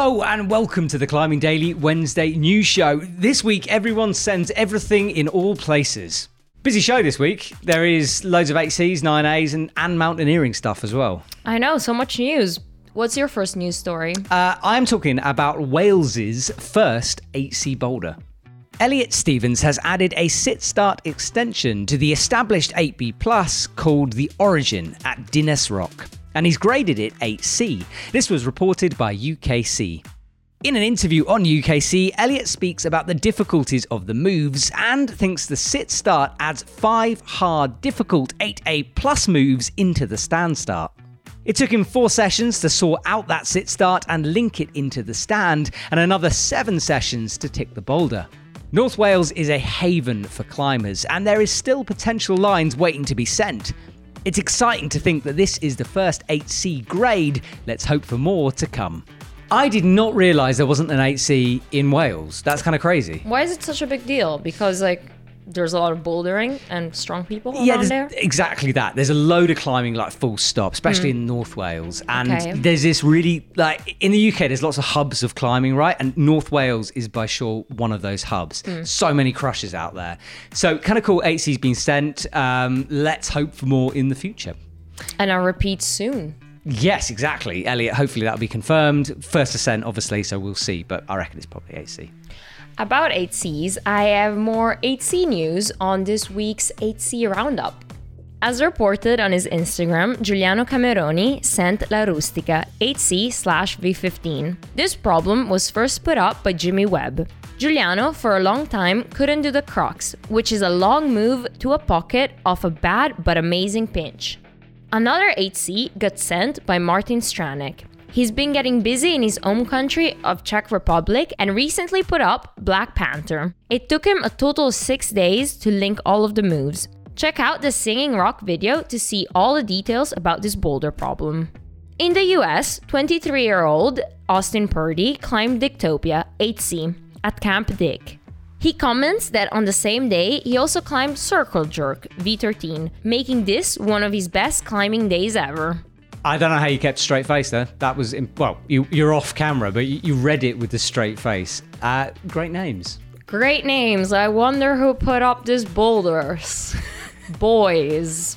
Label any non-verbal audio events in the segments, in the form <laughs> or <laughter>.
Hello and welcome to the Climbing Daily Wednesday news show. This week, everyone sends everything in all places. Busy show this week. There is loads of 8Cs, 9As, and, and mountaineering stuff as well. I know, so much news. What's your first news story? Uh, I'm talking about Wales's first 8C boulder. Elliot Stevens has added a sit start extension to the established 8B Plus called the Origin at Dinas Rock and he's graded it 8C. This was reported by UKC. In an interview on UKC, Elliot speaks about the difficulties of the moves and thinks the sit start adds five hard, difficult 8A plus moves into the stand start. It took him four sessions to sort out that sit start and link it into the stand, and another seven sessions to tick the boulder. North Wales is a haven for climbers, and there is still potential lines waiting to be sent. It's exciting to think that this is the first 8C grade. Let's hope for more to come. I did not realise there wasn't an 8C in Wales. That's kind of crazy. Why is it such a big deal? Because, like, there's a lot of bouldering and strong people yeah, around there. Exactly that. There's a load of climbing, like full stop, especially mm. in North Wales. And okay. there's this really like in the UK. There's lots of hubs of climbing, right? And North Wales is by sure one of those hubs. Mm. So many crushes out there. So kind of cool. 8C's been sent. Um, let's hope for more in the future. And I'll repeat soon. Yes, exactly. Elliot, hopefully that'll be confirmed. First ascent, obviously, so we'll see. But I reckon it's probably 8C. About 8Cs, I have more 8C news on this week's 8C Roundup. As reported on his Instagram, Giuliano Cameroni sent La Rustica 8C slash V15. This problem was first put up by Jimmy Webb. Giuliano, for a long time, couldn't do the crux, which is a long move to a pocket off a bad but amazing pinch. Another 8C got sent by Martin Stráník. He's been getting busy in his home country of Czech Republic and recently put up Black Panther. It took him a total of 6 days to link all of the moves. Check out the Singing Rock video to see all the details about this boulder problem. In the US, 23 year old Austin Purdy climbed Dictopia 8C at Camp Dick. He comments that on the same day, he also climbed Circle Jerk V13, making this one of his best climbing days ever. I don't know how you kept a straight face there. That was well, you, you're off camera, but you, you read it with the straight face. Uh, great names. Great names. I wonder who put up these boulders. Boys.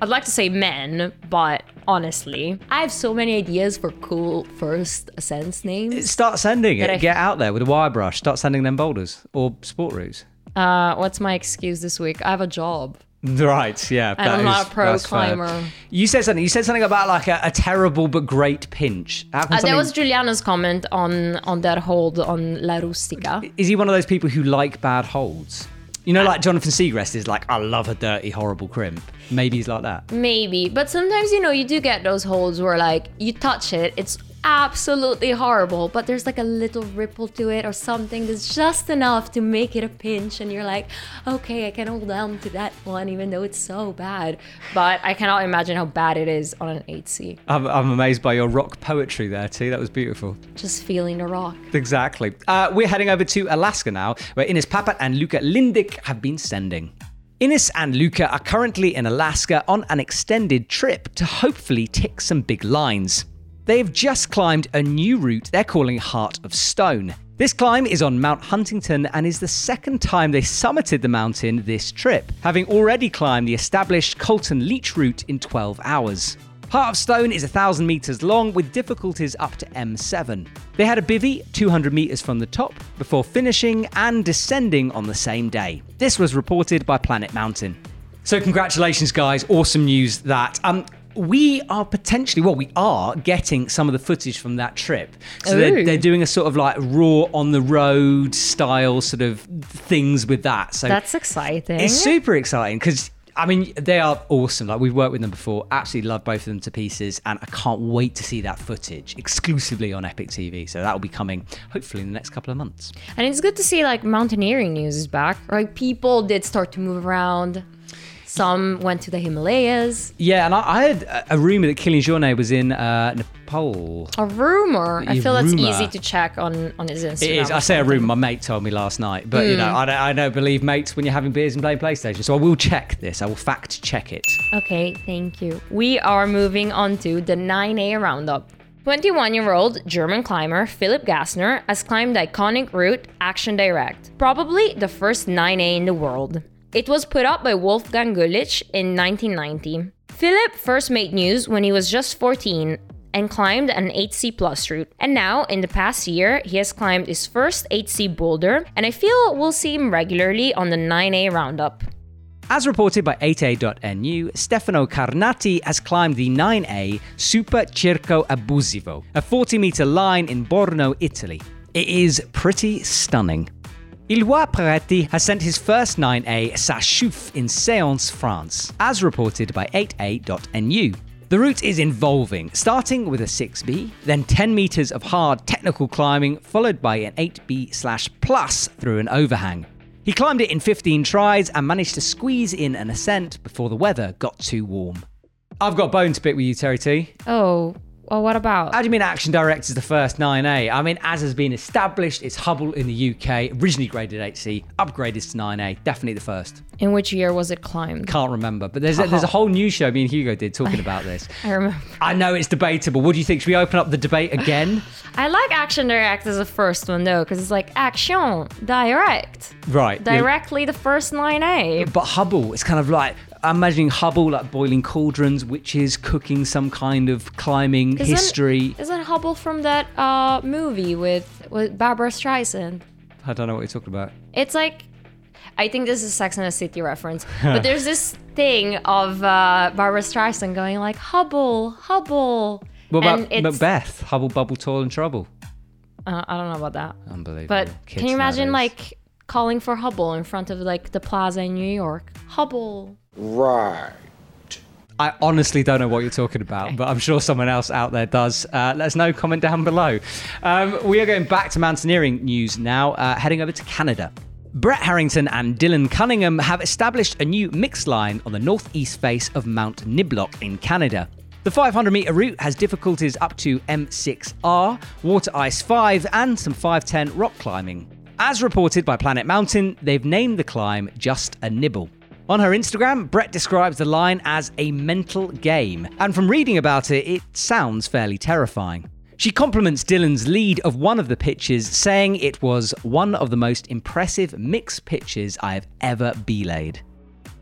I'd like to say men, but honestly, I have so many ideas for cool first ascents names. Start sending it. I... Get out there with a wire brush. Start sending them boulders or sport routes. Uh, what's my excuse this week? I have a job. Right, yeah. And I'm not a pro climber. You said something. You said something about like a, a terrible but great pinch. Uh, something... That was Giuliano's comment on on that hold on La Rustica. Is he one of those people who like bad holds? You know, like Jonathan Siegrist is like, I love a dirty, horrible crimp. Maybe he's like that. Maybe, but sometimes you know you do get those holds where like you touch it, it's absolutely horrible, but there's like a little ripple to it or something that's just enough to make it a pinch, and you're like, okay, I can hold on to that one even though it's so bad. But I cannot imagine how bad it is on an 8C. I'm, I'm amazed by your rock poetry there, too. That was beautiful. Just feeling the rock. Exactly. Uh, we're heading over to Alaska now, where Ines Papert and Luka Lindič have been sending. Ines and Luka are currently in Alaska on an extended trip to hopefully tick some big lines. They have just climbed a new route they're calling Heart of Stone. This climb is on Mount Huntington and is the second time they summited the mountain this trip, having already climbed the established Colton Leach route in 12 hours. Heart of Stone is 1,000 metres long with difficulties up to M7. They had a bivvy 200 metres from the top before finishing and descending on the same day. This was reported by Planet Mountain. So, congratulations, guys. Awesome news that. Um, we are potentially well we are getting some of the footage from that trip so they're, oh. they're, doing a sort of like raw on the road style sort of things with that so that's exciting it's super exciting because I mean, they are awesome. Like we've worked with them before. Absolutely love both of them to pieces, and I can't wait to see that footage exclusively on Epic TV. So that will be coming hopefully in the next couple of months. And it's good to see like mountaineering news is back. Right, people did start to move around. Some went to the Himalayas. Yeah, and I, I had a, rumor that Kilian Jornet was in uh, Nepal. A rumor. I feel that's easy to check on on his Instagram. It is. I say a rumor. My mate told me last night, but you know, hmm. I don't, I don't believe mates when you're having beers and playing PlayStation. So I will check this. I will fact check it. Okay, thank you. We are moving on to the 9A roundup. 21 year old German climber Philipp Gassner has climbed the iconic route Action Directe, probably the first 9A in the world. It was put up by Wolfgang Güllich in 1990. Philipp first made news when he was just 14 and climbed an 8C plus route. And now, in the past year, he has climbed his first 8C boulder, and I feel we'll see him regularly on the 9A roundup. As reported by 8a.nu, Stefano Carnati has climbed the 9A Super Circo Abusivo, a 40 meter line in Borno, Italy. It is pretty stunning. Ilwa Peretti has sent his first 9A Sachouf in Séance, France, as reported by 8a.nu. The route is involving, starting with a 6B, then 10 meters of hard technical climbing, followed by an 8B slash plus through an overhang. He climbed it in 15 tries and managed to squeeze in an ascent before the weather got too warm. I've got bone to pick with you, Terry T. Oh, well, what about? How do you mean Action Directe is the first 9A? I mean, as has been established, it's Hubble in the UK, originally graded 8C, upgraded to 9A, definitely the first. In which year was it climbed? Can't remember, but there's a, there's a oh. whole news show me and Hugo did talking about <laughs> this. I remember. I know it's debatable. What do you think? Should we open up the debate again? <laughs> I like Action Directe as the first one though, because it's like Action Directe. right. yeah. Directly the first 9A. But Hubble, it's kind of like I'm imagining Hubble like boiling cauldrons, witches cooking some kind of climbing Isn't- history. Isn't Hubble from that uh, movie with, with Barbra Streisand? I don't know what you're talking about. It's like, I think this is a Sex and the City reference, <laughs> but there's this thing of uh, Barbra Streisand going like Hubble, Hubble. What about and it's, Macbeth? Hubble, bubble, toil, and trouble. Uh, I don't know about that. Unbelievable. But Kids can you imagine nowadays. like calling for Hubble in front of like the plaza in New York? Hubble. Right. I honestly don't know what you're talking about, but I'm sure someone else out there does. Uh, let us know. Comment down below. Um, we are going back to mountaineering news now, uh, heading over to Canada. Brette Harrington and Dylan Cunningham have established a new mixed line on the northeast face of Mount Niblock in Canada. The 500 meter route has difficulties up to M6R, water ice 5, and some 510 rock climbing. As reported by Planet Mountain, they've named the climb just a nibble. On her Instagram, Brette describes the line as a mental game, and from reading about it, it sounds fairly terrifying. She compliments Dylan's lead of one of the pitches, saying it was one of the most impressive mixed pitches I have ever belayed.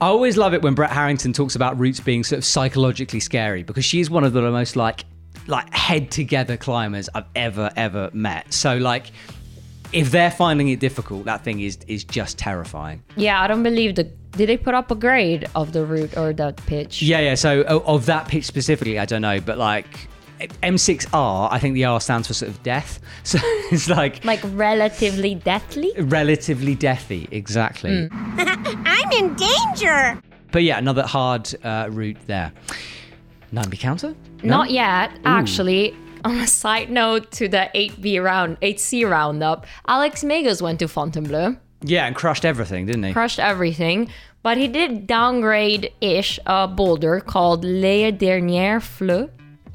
I always love it when Brette Harrington talks about routes being sort of psychologically scary because she is one of the most like like head together climbers I've ever ever met. So like if they're finding it difficult, that thing is is just terrifying. Yeah, I don't believe the. Did they put up a grade of the route or that pitch? Yeah, yeah. So of that pitch specifically, I don't know, but like M6R, I think the R stands for sort of death. <laughs> So it's like Like relatively deathly? relatively deathy, exactly. <laughs> I'm in danger. But yeah, another hard uh, route there. Nine B counter? No? Not yet, actually. <laughs> On a side note to the 8B round, 8C roundup, Alex Megos went to Fontainebleau, Yeah, and crushed everything, didn't he? crushed everything, but he did downgrade ish a boulder called Les Dernières Fleux.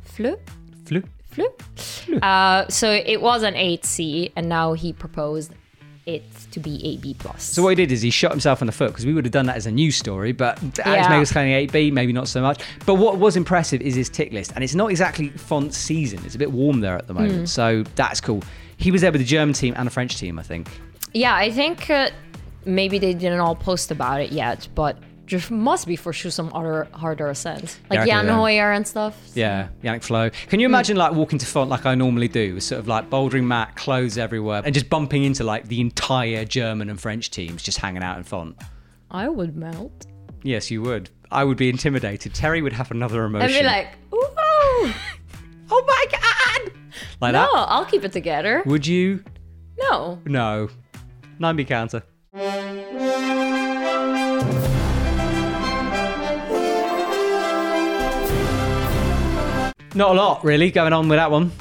Fleux? Flew. Fleu? Uh, so it was an 8C, and now he proposed it to be 8B plus. So what he did is he shot himself in the foot because we would have done that as a news story, but Alex Yeah. Megos claiming 8B, maybe not so much. But what was impressive is his tick list, and it's not exactly font season. It's a bit warm there at the moment, so that's cool. He was there with the German team and the French team, I think. yeah, I think uh, maybe they didn't all post about it yet, but there must be for sure some other harder ascents, like Yeah, Jan that. Hojer and stuff. Yeah, Yannick Flohé. Can you hmm. imagine like walking to font like I normally do, with sort of like bouldering mat, clothes everywhere, and just bumping into like the entire German and French teams just hanging out in font? I would melt. Yes, you would. I would be intimidated. Terry would have another emotion. I'd be like, ooh, <laughs> oh my god! Like no, that? I'll keep it together. Would you? No. No. Nine B counter. Not a lot, really, going on with that one.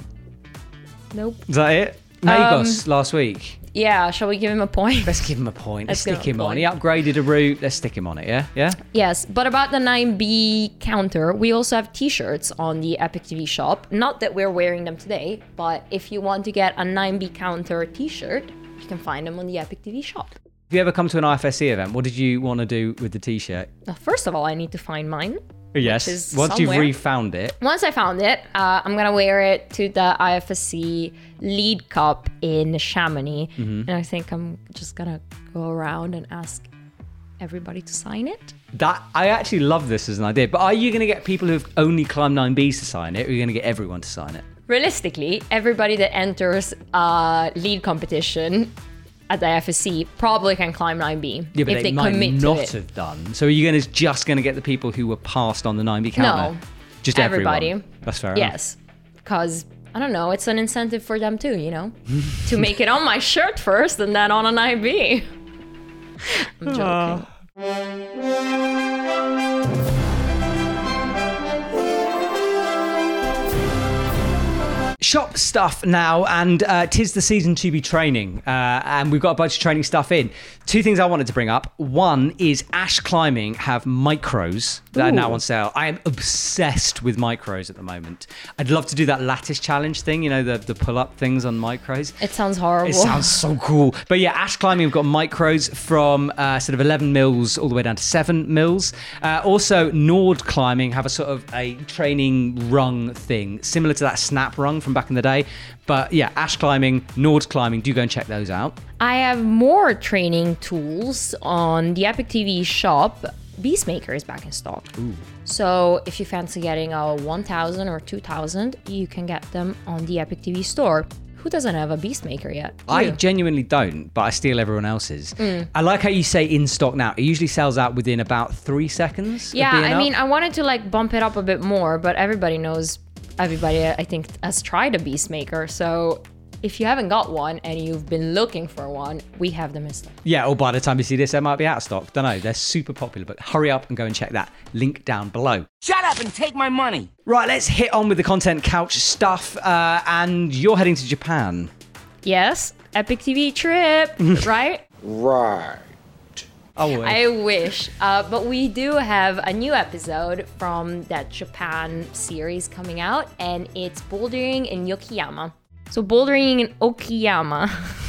Nope. Is that it? Megos um, last week. Yeah, shall we give him a point? Let's give him a point. Let's, Let's give stick him a on. He upgraded a route. Let's stick him on it, yeah? Yeah? Yes, but about the 9B counter, we also have t-shirts on the Epic TV shop. Not that we're wearing them today, but if you want to get a 9B counter t-shirt, you can find them on the Epic TV shop. If you ever come to an IFSC event, what did you want to do with the t shirt? Now, first of all, I need to find mine. Yes. Once you've refound it, Once I found it, uh, I'm gonna wear it to the IFSC Lead Cup in Chamonix, Mm-hmm. and I think I'm just gonna go around and ask everybody to sign it. that I actually love this as an idea. But are you going to get people who've only climbed 9Bs to sign it, or are you going to get everyone to sign it? Realistically, everybody that enters a lead competition at the IFSC probably can climb 9B Yeah, but if they, they, might commit not to it. have done. So are you going to just going to get the people who were passed on the 9B counter? No, just everybody. Everyone. That's fair. Yes, because I don't know, it's an incentive for them too, you know, to <laughs> make it on my shirt first and then on an IB. I'm ah. joking. Shop stuff now, and uh, tis the season to be training, uh, and we've got a bunch of training stuff in. Two things I wanted to bring up. One is Ash Climbing have micros that are now on sale. I am obsessed with micros at the moment. I'd love to do that lattice challenge thing, you know, the, the pull up things on micros. It sounds horrible. It sounds so cool. But yeah, Ash Climbing, we've got micros from uh, sort of 11 mils all the way down to 7 mils. Uh, also, Nord Climbing have a sort of a training rung thing, similar to that snap rung from back in the day. But yeah, Ash Climbing, Nord Climbing, do go and check those out. I have more training tools on the Epic TV shop. Beastmaker is back in stock. So if you fancy getting a 1000 or 2000, you can get them on the Epic TV store. Who doesn't have a Beastmaker yet? I genuinely don't, but I steal everyone else's. Mm. I like how you say in stock now. It usually sells out within about three seconds. Yeah, I out. mean, I wanted to like bump it up a bit more, but everybody knows, everybody I think has tried a Beastmaker. So if you haven't got one and you've been looking for one, we have them in stock. Yeah, or by the time you see this, they might be out of stock. Don't know. They're super popular, but hurry up and go and check that. Link down below. Shut up and take my money. Right, let's hit on with the content couch stuff. Uh, and you're heading to Japan. Yes, Epic TV trip, <laughs> right? Right. Oh, I wish. Uh, but we do have a new episode from that Japan series coming out, and it's bouldering in Yokoyama. So bouldering in Okayama. <laughs>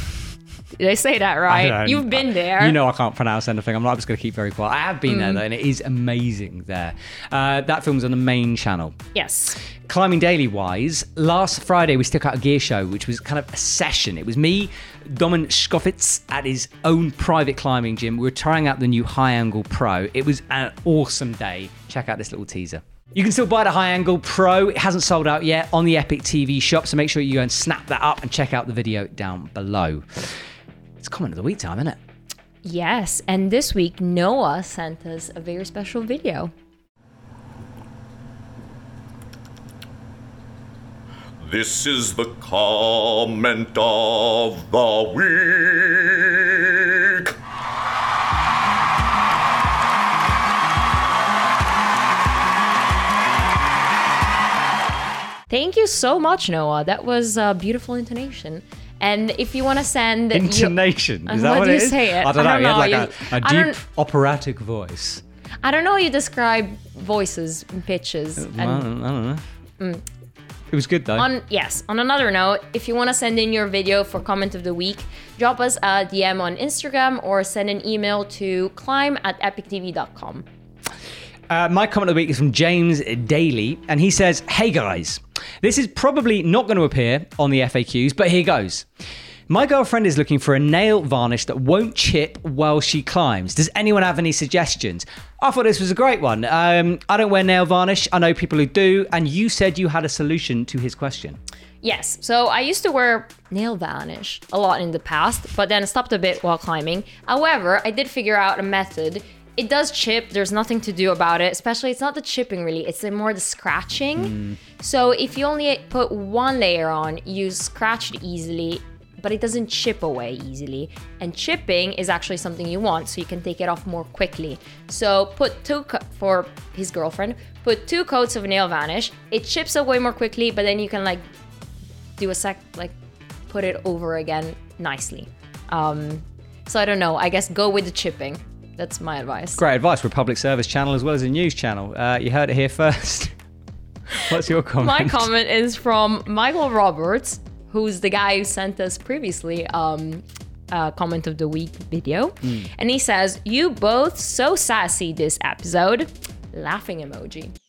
Did I say that right? You've been there. You know I can't pronounce anything. I'm not just going to keep very quiet. I have been Mm. there though, and it is amazing there. Uh, that film's on the main channel. Yes. Climbing Daily wise, last Friday we stuck out a gear show, which was kind of a session. It was me, Domin Schofitz, at his own private climbing gym. We were trying out the new High Angle Pro. It was an awesome day. Check out this little teaser. You can still buy the High Angle Pro. It hasn't sold out yet on the Epic TV shop, so make sure you go and snap that up and check out the video down below. It's comment of the week time, isn't it? Yes. And this week, Noah sent us a very special video. This is the comment of the week. Thank you so much, Noah. That was a beautiful intonation. And if you want to send your- Intonation. Is Uh, that what what do it you is? say it? I don't know. I He don't had like know. a, You- deep operatic voice. I don't know how you describe voices and pitches. I And don't, I don't know. It was good though. on yes, on another note, if you want to send in your video for comment of the week, drop us a DM on Instagram or send an email to climb at epictv.com. Uh, my comment of the week is from James Daly, and he says, Hey guys, this is probably not going to appear on the FAQs, but here goes. My girlfriend is looking for a nail varnish that won't chip while she climbs. Does anyone have any suggestions? I thought this was a great one. Um, I don't wear nail varnish. I know people who do, and you said you had a solution to his question. Yes, so I used to wear nail varnish a lot in the past, but then stopped a bit while climbing. However, I did figure out a method. It does chip, there's nothing to do about it, especially it's not the chipping really, it's more the scratching. So if you only put one layer on, you scratch it easily, but it doesn't chip away easily. And chipping is actually something you want, so you can take it off more quickly. So put two co- for his girlfriend, put two coats of nail varnish. It chips away more quickly, but then you can like do a sec like put it over again nicely. Um, so I don't know. I guess go with the chipping. That's my advice. Great advice. We're a public service channel as well as a news channel. Uh, you heard it here first. <laughs> What's your comment? My comment is from Michael Roberts, who's the guy who sent us previously um, a comment of the week video, and he says, "You both so sassy this episode." laughing emoji.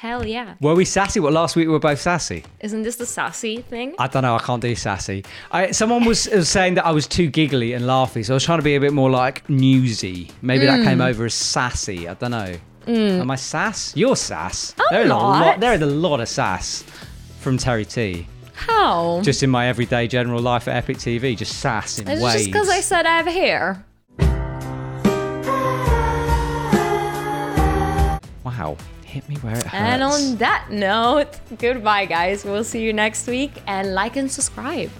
Hell yeah. Were we sassy? Well, last week we were both sassy. Isn't this the sassy thing? I don't know. I can't do sassy. I, someone was, was saying that I was too giggly and laughy, so I was trying to be a bit more like newsy. Maybe that Hmm. came over as sassy. I don't know. Am I sass? You're sass. I'm there is a lot. There is a lot of sass from Terry T. How? Just in my everyday general life at Epic TV, just sass in It's waves. just because I said I have hair. wow, hit me where it hurts. And on that note, goodbye, guys. We'll see you next week and like and subscribe.